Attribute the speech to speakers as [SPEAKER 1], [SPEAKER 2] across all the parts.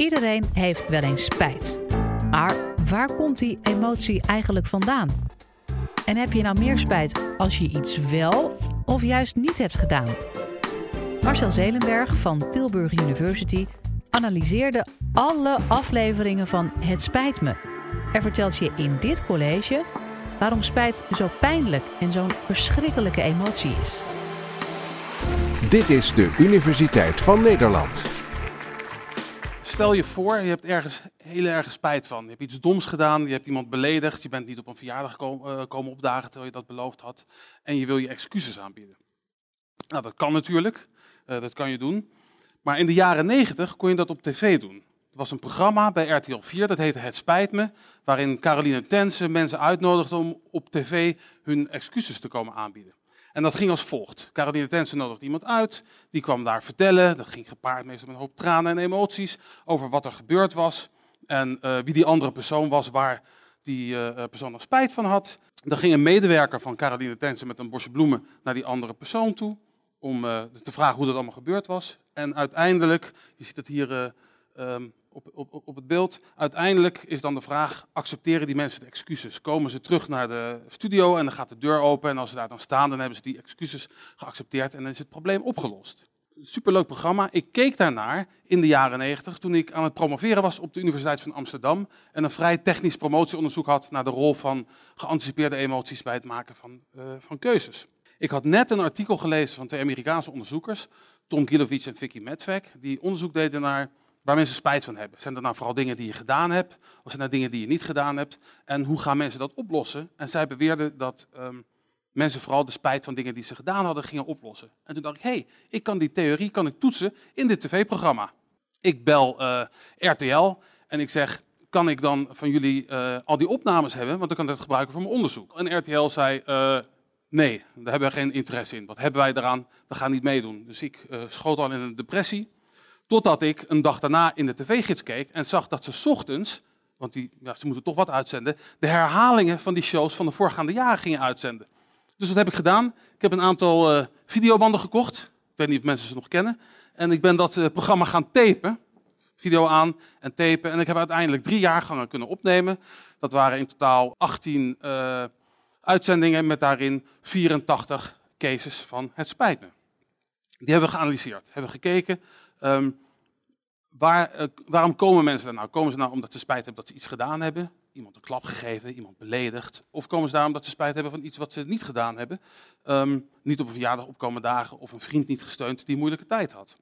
[SPEAKER 1] Iedereen heeft wel eens spijt. Maar waar komt die emotie eigenlijk vandaan? En heb je nou meer spijt als je iets wel of juist niet hebt gedaan? Marcel Zelenberg van Tilburg University analyseerde alle afleveringen van Het Spijt Me. Er vertelt je in dit college waarom spijt zo pijnlijk en zo'n verschrikkelijke emotie is.
[SPEAKER 2] Dit is de Universiteit van Nederland.
[SPEAKER 3] Stel je voor, je hebt ergens heel erg spijt van. Je hebt iets doms gedaan, je hebt iemand beledigd, je bent niet op een verjaardag uh, komen opdagen terwijl je dat beloofd had. En je wil je excuses aanbieden. Nou, dat kan natuurlijk, uh, dat kan je doen. Maar in de jaren negentig kon je dat op tv doen. Er was een programma bij RTL 4, dat heette Het Spijt Me, waarin Caroline Tensen mensen uitnodigde om op tv hun excuses te komen aanbieden. En dat ging als volgt. Caroline Tensen nodigde iemand uit, die kwam daar vertellen. Dat ging gepaard meestal met een hoop tranen en emoties over wat er gebeurd was. En uh, wie die andere persoon was, waar die uh, persoon nog spijt van had. Dan ging een medewerker van Caroline Tensen met een bosje bloemen naar die andere persoon toe. Om te vragen hoe dat allemaal gebeurd was. En uiteindelijk, je ziet het hier um, op, op, op het beeld. Uiteindelijk is dan de vraag, accepteren die mensen de excuses? Komen ze terug naar de studio en dan gaat de deur open en als ze daar dan staan, dan hebben ze die excuses geaccepteerd en dan is het probleem opgelost. Superleuk programma. Ik keek daarnaar in de jaren 90 toen ik aan het promoveren was op de Universiteit van Amsterdam en een vrij technisch promotieonderzoek had naar de rol van geanticipeerde emoties bij het maken van, uh, van keuzes. Ik had net een artikel gelezen van twee Amerikaanse onderzoekers, Tom Gilovich en Vicky Medvek, die onderzoek deden naar waar mensen spijt van hebben. Zijn dat nou vooral dingen die je gedaan hebt, of zijn dat dingen die je niet gedaan hebt? En hoe gaan mensen dat oplossen? En zij beweerden dat um, mensen vooral de spijt van dingen die ze gedaan hadden gingen oplossen. En toen dacht ik, hé, hey, ik kan die theorie kan ik toetsen in dit tv-programma. Ik bel uh, RTL en ik zeg, kan ik dan van jullie uh, al die opnames hebben? Want dan kan ik dat gebruiken voor mijn onderzoek. En RTL zei, uh, nee, daar hebben we geen interesse in. Wat hebben wij eraan? We gaan niet meedoen. Dus ik schoot al in een depressie. Totdat ik een dag daarna in de tv-gids keek en zag dat ze ochtends, want die, ja, ze moeten toch wat uitzenden, de herhalingen van die shows van de voorgaande jaren gingen uitzenden. Dus wat heb ik gedaan? Ik heb een aantal uh, videobanden gekocht. Ik weet niet of mensen ze nog kennen. En ik ben dat uh, programma gaan tapen. Video aan en tapen. En ik heb uiteindelijk drie jaargangen kunnen opnemen. Dat waren in totaal 18 uh, uitzendingen met daarin 84 cases van het spijt me. Die hebben we geanalyseerd, hebben we gekeken Um, waar, uh, waarom komen mensen daar nou? Komen ze nou omdat ze spijt hebben dat ze iets gedaan hebben? Iemand een klap gegeven, iemand beledigd? Of komen ze daar omdat ze spijt hebben van iets wat ze niet gedaan hebben? Um, niet op een verjaardag opkomen dagen of een vriend niet gesteund die een moeilijke tijd had.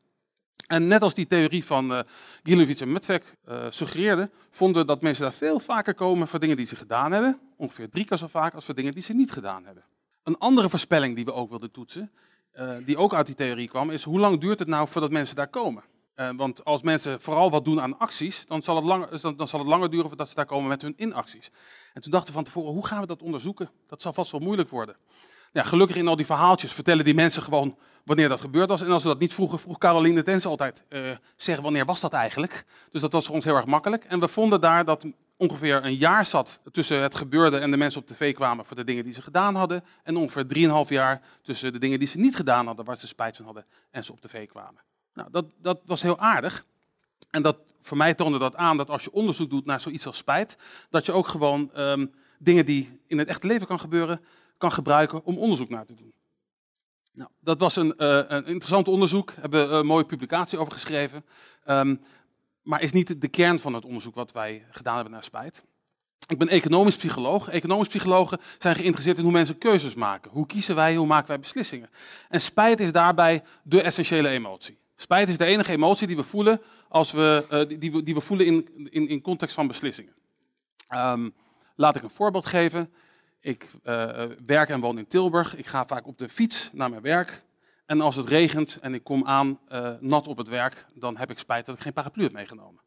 [SPEAKER 3] En net als die theorie van uh, Gilovic en Metvek uh, suggereerde, vonden we dat mensen daar veel vaker komen voor dingen die ze gedaan hebben. Ongeveer drie keer zo vaak als voor dingen die ze niet gedaan hebben. Een andere voorspelling die we ook wilden toetsen, uh, die ook uit die theorie kwam, is hoe lang duurt het nou voordat mensen daar komen? Uh, want als mensen vooral wat doen aan acties, dan zal, het langer, dan, zal het langer duren voordat ze daar komen met hun inacties. En toen dachten we van tevoren, hoe gaan we dat onderzoeken? Dat zal vast wel moeilijk worden. Ja, gelukkig in al die verhaaltjes vertellen die mensen gewoon wanneer dat gebeurd was. En als ze dat niet vroegen, vroeg Caroline Tens altijd uh, zeggen wanneer was dat eigenlijk. Dus dat was voor ons heel erg makkelijk. En we vonden daar dat ongeveer een jaar zat tussen het gebeurde en de mensen op tv kwamen voor de dingen die ze gedaan hadden. En ongeveer drieënhalf jaar tussen de dingen die ze niet gedaan hadden, waar ze spijt van hadden en ze op tv kwamen. Nou, dat, dat was heel aardig. En dat, voor mij toonde dat aan dat als je onderzoek doet naar zoiets als spijt, dat je ook gewoon um, dingen die in het echte leven kan gebeuren, kan gebruiken om onderzoek naar te doen. Nou, dat was een, uh, een interessant onderzoek, daar hebben we een mooie publicatie over geschreven. Um, maar is niet de kern van het onderzoek wat wij gedaan hebben naar spijt. Ik ben economisch psycholoog. Economisch psychologen zijn geïnteresseerd in hoe mensen keuzes maken. Hoe kiezen wij, hoe maken wij beslissingen? En spijt is daarbij de essentiële emotie. Spijt is de enige emotie die we voelen, als we, uh, die, we, die we voelen in, in, in context van beslissingen. Um, laat ik een voorbeeld geven. Ik uh, werk en woon in Tilburg. Ik ga vaak op de fiets naar mijn werk. En als het regent en ik kom aan uh, nat op het werk, dan heb ik spijt dat ik geen paraplu heb meegenomen.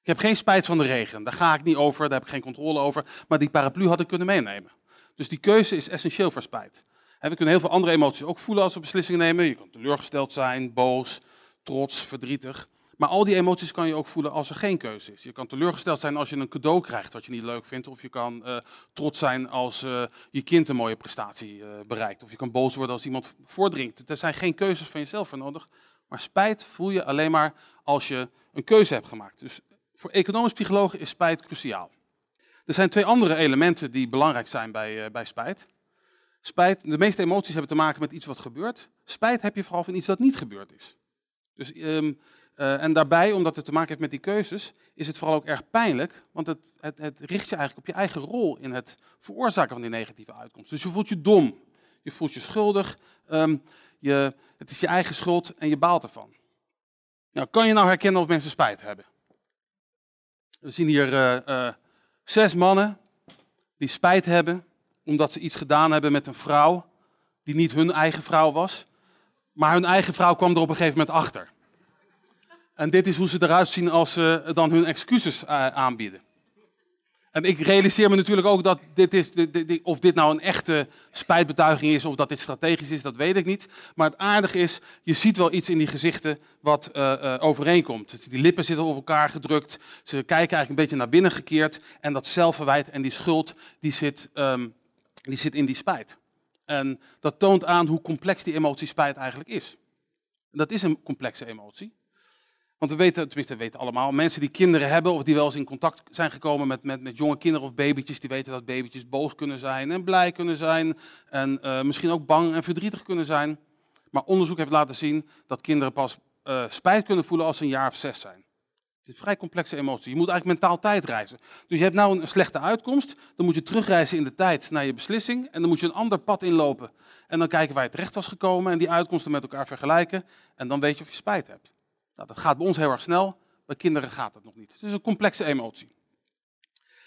[SPEAKER 3] Ik heb geen spijt van de regen, daar ga ik niet over, daar heb ik geen controle over, maar die paraplu had ik kunnen meenemen. Dus die keuze is essentieel voor spijt. We kunnen heel veel andere emoties ook voelen als we beslissingen nemen. Je kan teleurgesteld zijn, boos, trots, verdrietig. Maar al die emoties kan je ook voelen als er geen keuze is. Je kan teleurgesteld zijn als je een cadeau krijgt wat je niet leuk vindt. Of je kan uh, trots zijn als uh, je kind een mooie prestatie uh, bereikt. Of je kan boos worden als iemand voordringt. Er zijn geen keuzes van jezelf voor nodig Maar spijt voel je alleen maar als je een keuze hebt gemaakt. Dus voor economisch psychologen is spijt cruciaal. Er zijn twee andere elementen die belangrijk zijn bij, bij spijt. Spijt, de meeste emoties hebben te maken met iets wat gebeurt. Spijt heb je vooral van iets dat niet gebeurd is. Dus, um, uh, en daarbij, omdat het te maken heeft met die keuzes, is het vooral ook erg pijnlijk. Want het, het, het richt je eigenlijk op je eigen rol in het veroorzaken van die negatieve uitkomst. Dus je voelt je dom, je voelt je schuldig, um, je, het is je eigen schuld en je baalt ervan. Nou, kan je nou herkennen of mensen spijt hebben? We zien hier uh, uh, zes mannen die spijt hebben omdat ze iets gedaan hebben met een vrouw die niet hun eigen vrouw was. Maar hun eigen vrouw kwam er op een gegeven moment achter. En dit is hoe ze eruit zien als ze dan hun excuses uh, aanbieden. En ik realiseer me natuurlijk ook dat dit is, of dit nou een echte spijtbetuiging is of dat dit strategisch is, dat weet ik niet. Maar het aardige is, je ziet wel iets in die gezichten wat uh, uh, overeenkomt. Die lippen zitten op elkaar gedrukt, ze kijken eigenlijk een beetje naar binnen gekeerd. En dat zelfverwijt en die schuld, die zit, um, die zit in die spijt. En dat toont aan hoe complex die emotie spijt eigenlijk is. Dat is een complexe emotie. Want we weten, tenminste we weten allemaal, mensen die kinderen hebben of die wel eens in contact zijn gekomen met, met, met jonge kinderen of babytjes, die weten dat babytjes boos kunnen zijn en blij kunnen zijn en uh, misschien ook bang en verdrietig kunnen zijn. Maar onderzoek heeft laten zien dat kinderen pas uh, spijt kunnen voelen als ze een jaar of zes zijn. Het is een vrij complexe emotie. Je moet eigenlijk mentaal tijd reizen. Dus je hebt nou een slechte uitkomst, dan moet je terugreizen in de tijd naar je beslissing en dan moet je een ander pad inlopen. En dan kijken waar je terecht was gekomen en die uitkomsten met elkaar vergelijken en dan weet je of je spijt hebt. Nou, dat gaat bij ons heel erg snel, bij kinderen gaat het nog niet. Het is een complexe emotie.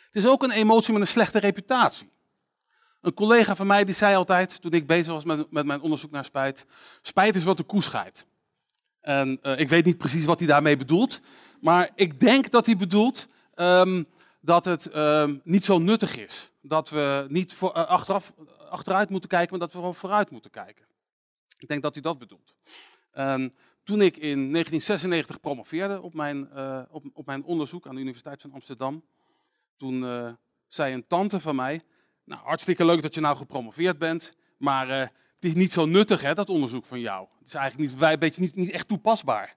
[SPEAKER 3] Het is ook een emotie met een slechte reputatie. Een collega van mij die zei altijd, toen ik bezig was met, met mijn onderzoek naar spijt, spijt is wat de koe scheidt. En uh, ik weet niet precies wat hij daarmee bedoelt, maar ik denk dat hij bedoelt um, dat het um, niet zo nuttig is. Dat we niet voor, uh, achteraf, achteruit moeten kijken, maar dat we vooruit moeten kijken. Ik denk dat hij dat bedoelt. Toen ik in 1996 promoveerde op mijn, uh, op, op, mijn onderzoek aan de Universiteit van Amsterdam, toen uh, zei een tante van mij, nou hartstikke leuk dat je nou gepromoveerd bent, maar uh, het is niet zo nuttig hè, dat onderzoek van jou. Het is eigenlijk niet, een beetje niet, niet echt toepasbaar.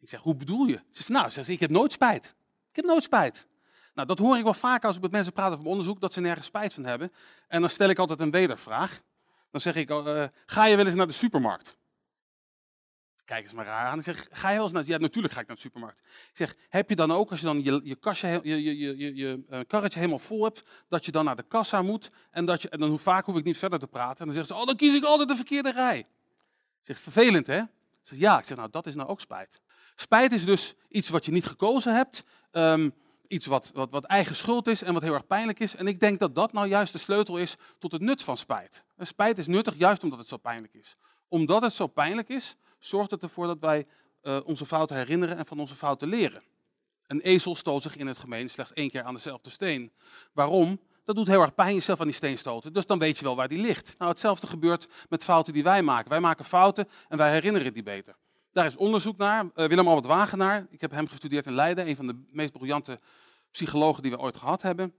[SPEAKER 3] Ik zeg, hoe bedoel je? Ze zegt, nou, ik heb nooit spijt. Ik heb nooit spijt. Nou, dat hoor ik wel vaak als ik met mensen praat over onderzoek, dat ze nergens spijt van hebben. En dan stel ik altijd een wedervraag. Dan zeg ik, ga je wel eens naar de supermarkt? Kijk eens maar raar aan. Zeg, ga je wel eens naar... Ja, natuurlijk ga ik naar de supermarkt. Ik zeg, heb je dan ook, als je dan je, je, kastje, je, je, je, uh, karretje helemaal vol hebt, dat je dan naar de kassa moet en, dat je, dan vaak hoef ik niet verder te praten. En dan zeggen ze, oh, dan kies ik altijd de verkeerde rij. Ik zeg, vervelend hè? Ik ja. Ik zeg, nou, dat is nou ook spijt. Spijt is dus iets wat je niet gekozen hebt, um, iets wat, wat, wat eigen schuld is en wat heel erg pijnlijk is. En ik denk dat dat nou juist de sleutel is tot het nut van spijt. En spijt is nuttig juist omdat het zo pijnlijk is. Omdat het zo pijnlijk is, zorgt het ervoor dat wij uh, onze fouten herinneren en van onze fouten leren. Een ezel stoot zich in het gemeen slechts één keer aan dezelfde steen. Waarom? Dat doet heel erg pijn jezelf aan die steen stoten, dus dan weet je wel waar die ligt. Nou, hetzelfde gebeurt met fouten die wij maken. Wij maken fouten en wij herinneren die beter. Daar is onderzoek naar. Uh, Willem Albert Wagenaar, ik heb hem gestudeerd in Leiden, een van de meest briljante psychologen die we ooit gehad hebben.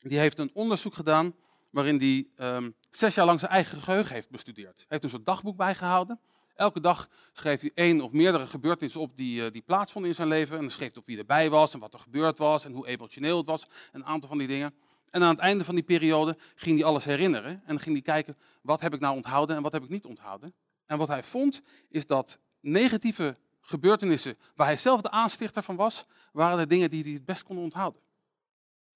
[SPEAKER 3] Die heeft een onderzoek gedaan waarin hij um, zes jaar lang zijn eigen geheugen heeft bestudeerd. Hij heeft een soort dagboek bijgehouden. Elke dag schreef hij één of meerdere gebeurtenissen op die, uh, die plaatsvonden in zijn leven. En dan schreef hij op wie erbij was en wat er gebeurd was en hoe emotioneel het was. Een aantal van die dingen. En aan het einde van die periode ging hij alles herinneren. En ging hij kijken, wat heb ik nou onthouden en wat heb ik niet onthouden. En wat hij vond, is dat negatieve gebeurtenissen waar hij zelf de aanstichter van was, waren de dingen die hij het best kon onthouden.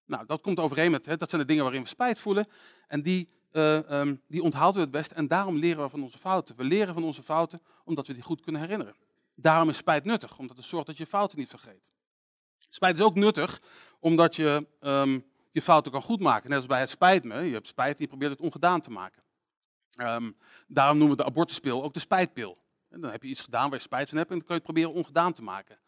[SPEAKER 3] Nou, dat komt overeen met, hè, dat zijn de dingen waarin we spijt voelen. En die uh, um, die onthouden we het best en daarom leren we van onze fouten. We leren van onze fouten omdat we die goed kunnen herinneren. Daarom is spijt nuttig, omdat het zorgt dat je fouten niet vergeet. Spijt is ook nuttig omdat je um, je fouten kan goedmaken. Net als bij het spijt me. Je hebt spijt en je probeert het ongedaan te maken. Um, daarom noemen we de abortuspil ook de spijtpil. En dan heb je iets gedaan waar je spijt van hebt en dan kan je het proberen ongedaan te maken.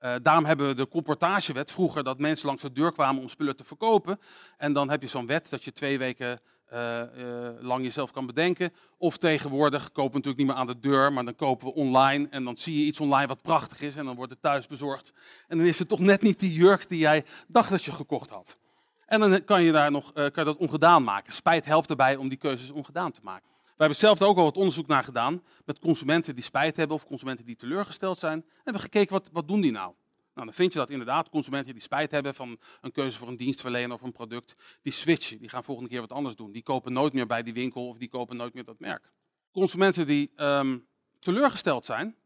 [SPEAKER 3] Uh, daarom hebben we de comportagewet vroeger dat mensen langs de deur kwamen om spullen te verkopen. En dan heb je zo'n wet dat je twee weken uh, uh, lang jezelf kan bedenken. Of tegenwoordig kopen we natuurlijk niet meer aan de deur, maar dan kopen we online. En dan zie je iets online wat prachtig is en dan wordt het thuis bezorgd. En dan is het toch net niet die jurk die jij dacht dat je gekocht had. En dan kan je, daar nog, uh, kan dat ongedaan maken. Spijt helpt erbij om die keuzes ongedaan te maken. We hebben zelf ook al wat onderzoek naar gedaan met consumenten die spijt hebben of consumenten die teleurgesteld zijn. En we hebben gekeken wat, wat doen die nou. Nou, dan vind je dat inderdaad consumenten die spijt hebben van een keuze voor een dienstverlener of een product, die switchen, die gaan volgende keer wat anders doen. Die kopen nooit meer bij die winkel of die kopen nooit meer dat merk. Consumenten die ehm, teleurgesteld zijn,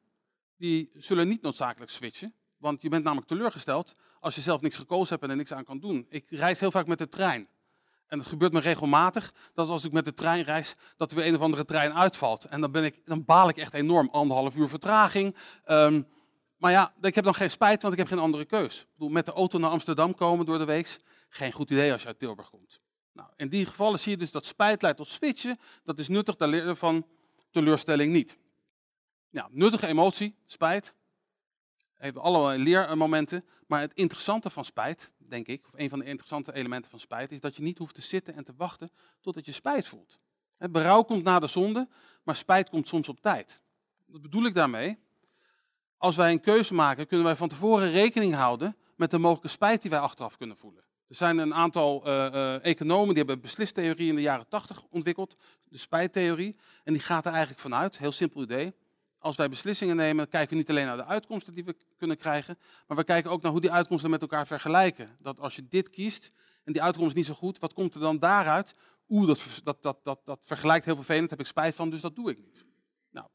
[SPEAKER 3] die zullen niet noodzakelijk switchen. Want je bent namelijk teleurgesteld als je zelf niks gekozen hebt en er niks aan kan doen. Ik reis heel vaak met de trein. En het gebeurt me regelmatig dat als ik met de trein reis, dat er weer een of andere trein uitvalt. En dan, ben ik, dan baal ik echt enorm. Anderhalf uur vertraging. Ehm, maar ja, ik heb dan geen spijt, want ik heb geen andere keus. Ik bedoel, met de auto naar Amsterdam komen door de week, geen goed idee als je uit Tilburg komt. Nou, in die gevallen zie je dus dat spijt leidt tot switchen. Dat is nuttig, daar leren van teleurstelling niet. Nou, nuttige emotie, spijt. Hebben allerlei leermomenten. Maar het interessante van spijt, denk ik, of een van de interessante elementen van spijt, is dat je niet hoeft te zitten en te wachten totdat je spijt voelt. Berouw komt na de zonde, maar spijt komt soms op tijd. Wat bedoel ik daarmee? Als wij een keuze maken, kunnen wij van tevoren rekening houden met de mogelijke spijt die wij achteraf kunnen voelen. Er zijn een aantal uh, uh, economen die hebben beslistheorie in de jaren 80 ontwikkeld, de spijttheorie. En die gaat er eigenlijk vanuit, heel simpel idee. Als wij beslissingen nemen, kijken we niet alleen naar de uitkomsten die we kunnen krijgen, maar we kijken ook naar hoe die uitkomsten met elkaar vergelijken. Dat als je dit kiest en die uitkomst is niet zo goed, wat komt er dan daaruit? Oeh, dat, dat, dat, dat, dat vergelijkt heel vervelend, daar heb ik spijt van, dus dat doe ik niet. Nou,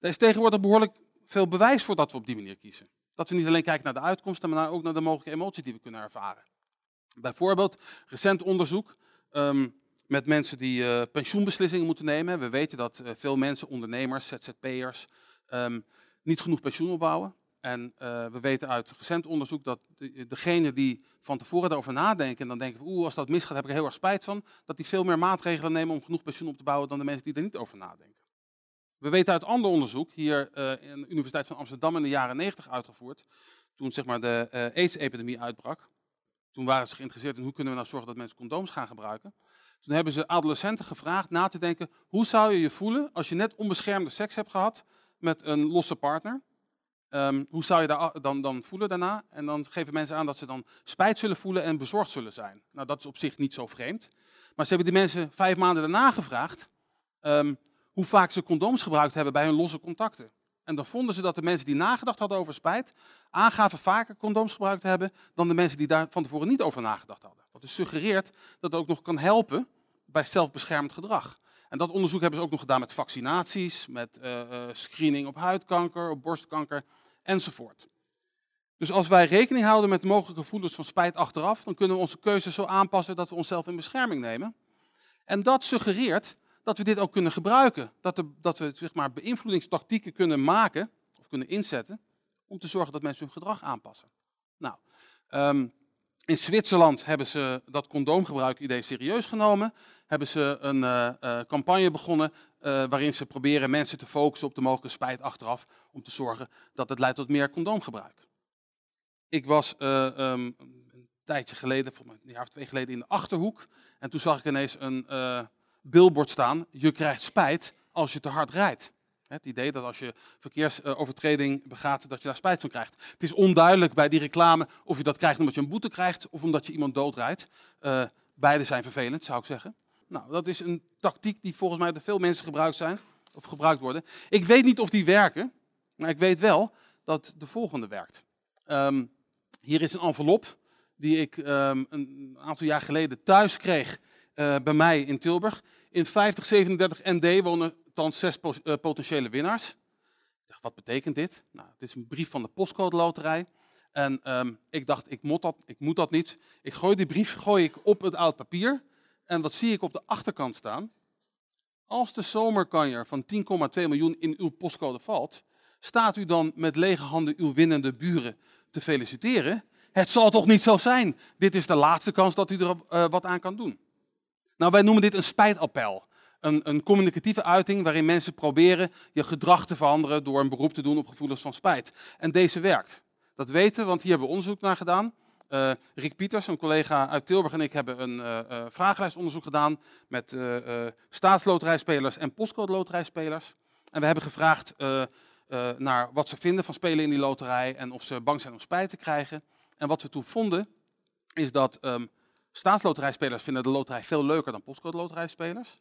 [SPEAKER 3] er is tegenwoordig behoorlijk veel bewijs voor dat we op die manier kiezen. Dat we niet alleen kijken naar de uitkomsten, maar ook naar de mogelijke emoties die we kunnen ervaren. Bijvoorbeeld recent onderzoek um, met mensen die uh, pensioenbeslissingen moeten nemen. We weten dat uh, veel mensen, ondernemers, ZZP'ers, um, niet genoeg pensioen opbouwen. En uh, we weten uit recent onderzoek dat de, degene die van tevoren daarover nadenken en dan denken, oeh, als dat misgaat heb ik er heel erg spijt van, dat die veel meer maatregelen nemen om genoeg pensioen op te bouwen dan de mensen die er niet over nadenken. We weten uit ander onderzoek, hier uh, in de Universiteit van Amsterdam in de jaren 90 uitgevoerd, toen zeg maar, de uh, AIDS-epidemie uitbrak. Toen waren ze geïnteresseerd in hoe kunnen we nou zorgen dat mensen condooms gaan gebruiken. Toen hebben ze adolescenten gevraagd na te denken, hoe zou je je voelen als je net onbeschermde seks hebt gehad met een losse partner? Um, hoe zou je daar dan, dan voelen daarna? En dan geven mensen aan dat ze dan spijt zullen voelen en bezorgd zullen zijn. Nou, dat is op zich niet zo vreemd. Maar ze hebben die mensen vijf maanden daarna gevraagd um, hoe vaak ze condooms gebruikt hebben bij hun losse contacten. En dan vonden ze dat de mensen die nagedacht hadden over spijt, aangaven vaker condooms gebruikt te hebben dan de mensen die daar van tevoren niet over nagedacht hadden. Dus suggereert dat het ook nog kan helpen bij zelfbeschermend gedrag. En dat onderzoek hebben ze ook nog gedaan met vaccinaties, met uh, uh, screening op huidkanker, op borstkanker enzovoort. Dus als wij rekening houden met mogelijke gevoelens van spijt achteraf, dan kunnen we onze keuzes zo aanpassen dat we onszelf in bescherming nemen. En dat suggereert dat we dit ook kunnen gebruiken. Dat, de, dat we zeg maar, beïnvloedingstactieken kunnen maken of kunnen inzetten om te zorgen dat mensen hun gedrag aanpassen. Nou, um, in Zwitserland hebben ze dat condoomgebruik-idee serieus genomen. Hebben ze een uh, uh, campagne begonnen uh, waarin ze proberen mensen te focussen op de mogelijke spijt achteraf om te zorgen dat het leidt tot meer condoomgebruik. Ik was um, een tijdje geleden, mij een jaar of twee geleden, in de Achterhoek. En toen zag ik ineens een billboard staan, je krijgt spijt als je te hard rijdt. Het idee dat als je verkeersovertreding begaat, dat je daar spijt van krijgt. Het is onduidelijk bij die reclame of je dat krijgt omdat je een boete krijgt of omdat je iemand doodrijdt. Uh, beide zijn vervelend, zou ik zeggen. Nou, dat is een tactiek die volgens mij door veel mensen gebruikt zijn of gebruikt worden. Ik weet niet of die werken, maar ik weet wel dat de volgende werkt. Um, hier is een envelop die ik um, een aantal jaar geleden thuis kreeg uh, bij mij in Tilburg. In 5037 ND wonen thans zes uh, potentiële winnaars. Ik dacht, wat betekent dit? Nou, dit is een brief van de postcode loterij. En um, ik dacht, ik moet, dat, ik moet dat niet. Ik gooi die brief gooi ik op het oud papier. En wat zie ik op de achterkant staan? Als de zomerkanjer van 10,2 miljoen in uw postcode valt, staat u dan met lege handen uw winnende buren te feliciteren? Het zal toch niet zo zijn? Dit is de laatste kans dat u er uh, wat aan kan doen. Nou, wij noemen dit een spijtappel. Een, een, communicatieve uiting waarin mensen proberen je gedrag te veranderen door een beroep te doen op gevoelens van spijt. En deze werkt. Dat weten we, want hier hebben we onderzoek naar gedaan. Uh, Rick Pieters, een collega uit Tilburg en ik hebben een uh, vragenlijstonderzoek gedaan met staatsloterijspelers en postcode loterijspelers. En we hebben gevraagd naar wat ze vinden van spelen in die loterij en of ze bang zijn om spijt te krijgen. En wat we toen vonden, is dat um, Staatsloterijspelers vinden de loterij veel leuker dan postcode loterijspelers.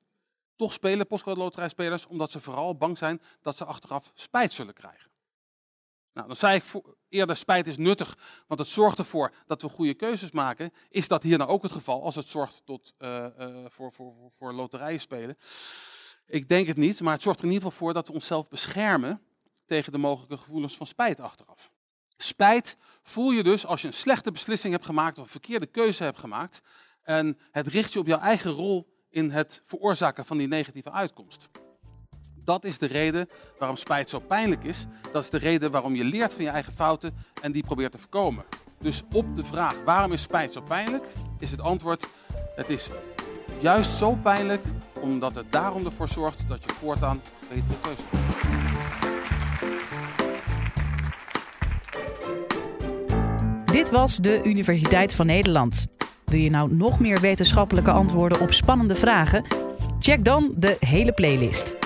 [SPEAKER 3] Toch spelen postcode loterijspelers omdat ze vooral bang zijn dat ze achteraf spijt zullen krijgen. Nou, dan zei ik eerder, spijt is nuttig, want het zorgt ervoor dat we goede keuzes maken. Is dat hier nou ook het geval als het zorgt tot, uh, uh, voor, voor, voor loterijen spelen? Ik denk het niet, maar het zorgt er in ieder geval voor dat we onszelf beschermen tegen de mogelijke gevoelens van spijt achteraf. Spijt voel je dus als je een slechte beslissing hebt gemaakt of een verkeerde keuze hebt gemaakt. En het richt je op jouw eigen rol in het veroorzaken van die negatieve uitkomst. Dat is de reden waarom spijt zo pijnlijk is. Dat is de reden waarom je leert van je eigen fouten en die probeert te voorkomen. Dus op de vraag waarom is spijt zo pijnlijk, is het antwoord: het is juist zo pijnlijk omdat het daarom ervoor zorgt dat je voortaan betere keuzes maakt.
[SPEAKER 1] Dit was de Universiteit van Nederland. Wil je nou nog meer wetenschappelijke antwoorden op spannende vragen? Check dan de hele playlist.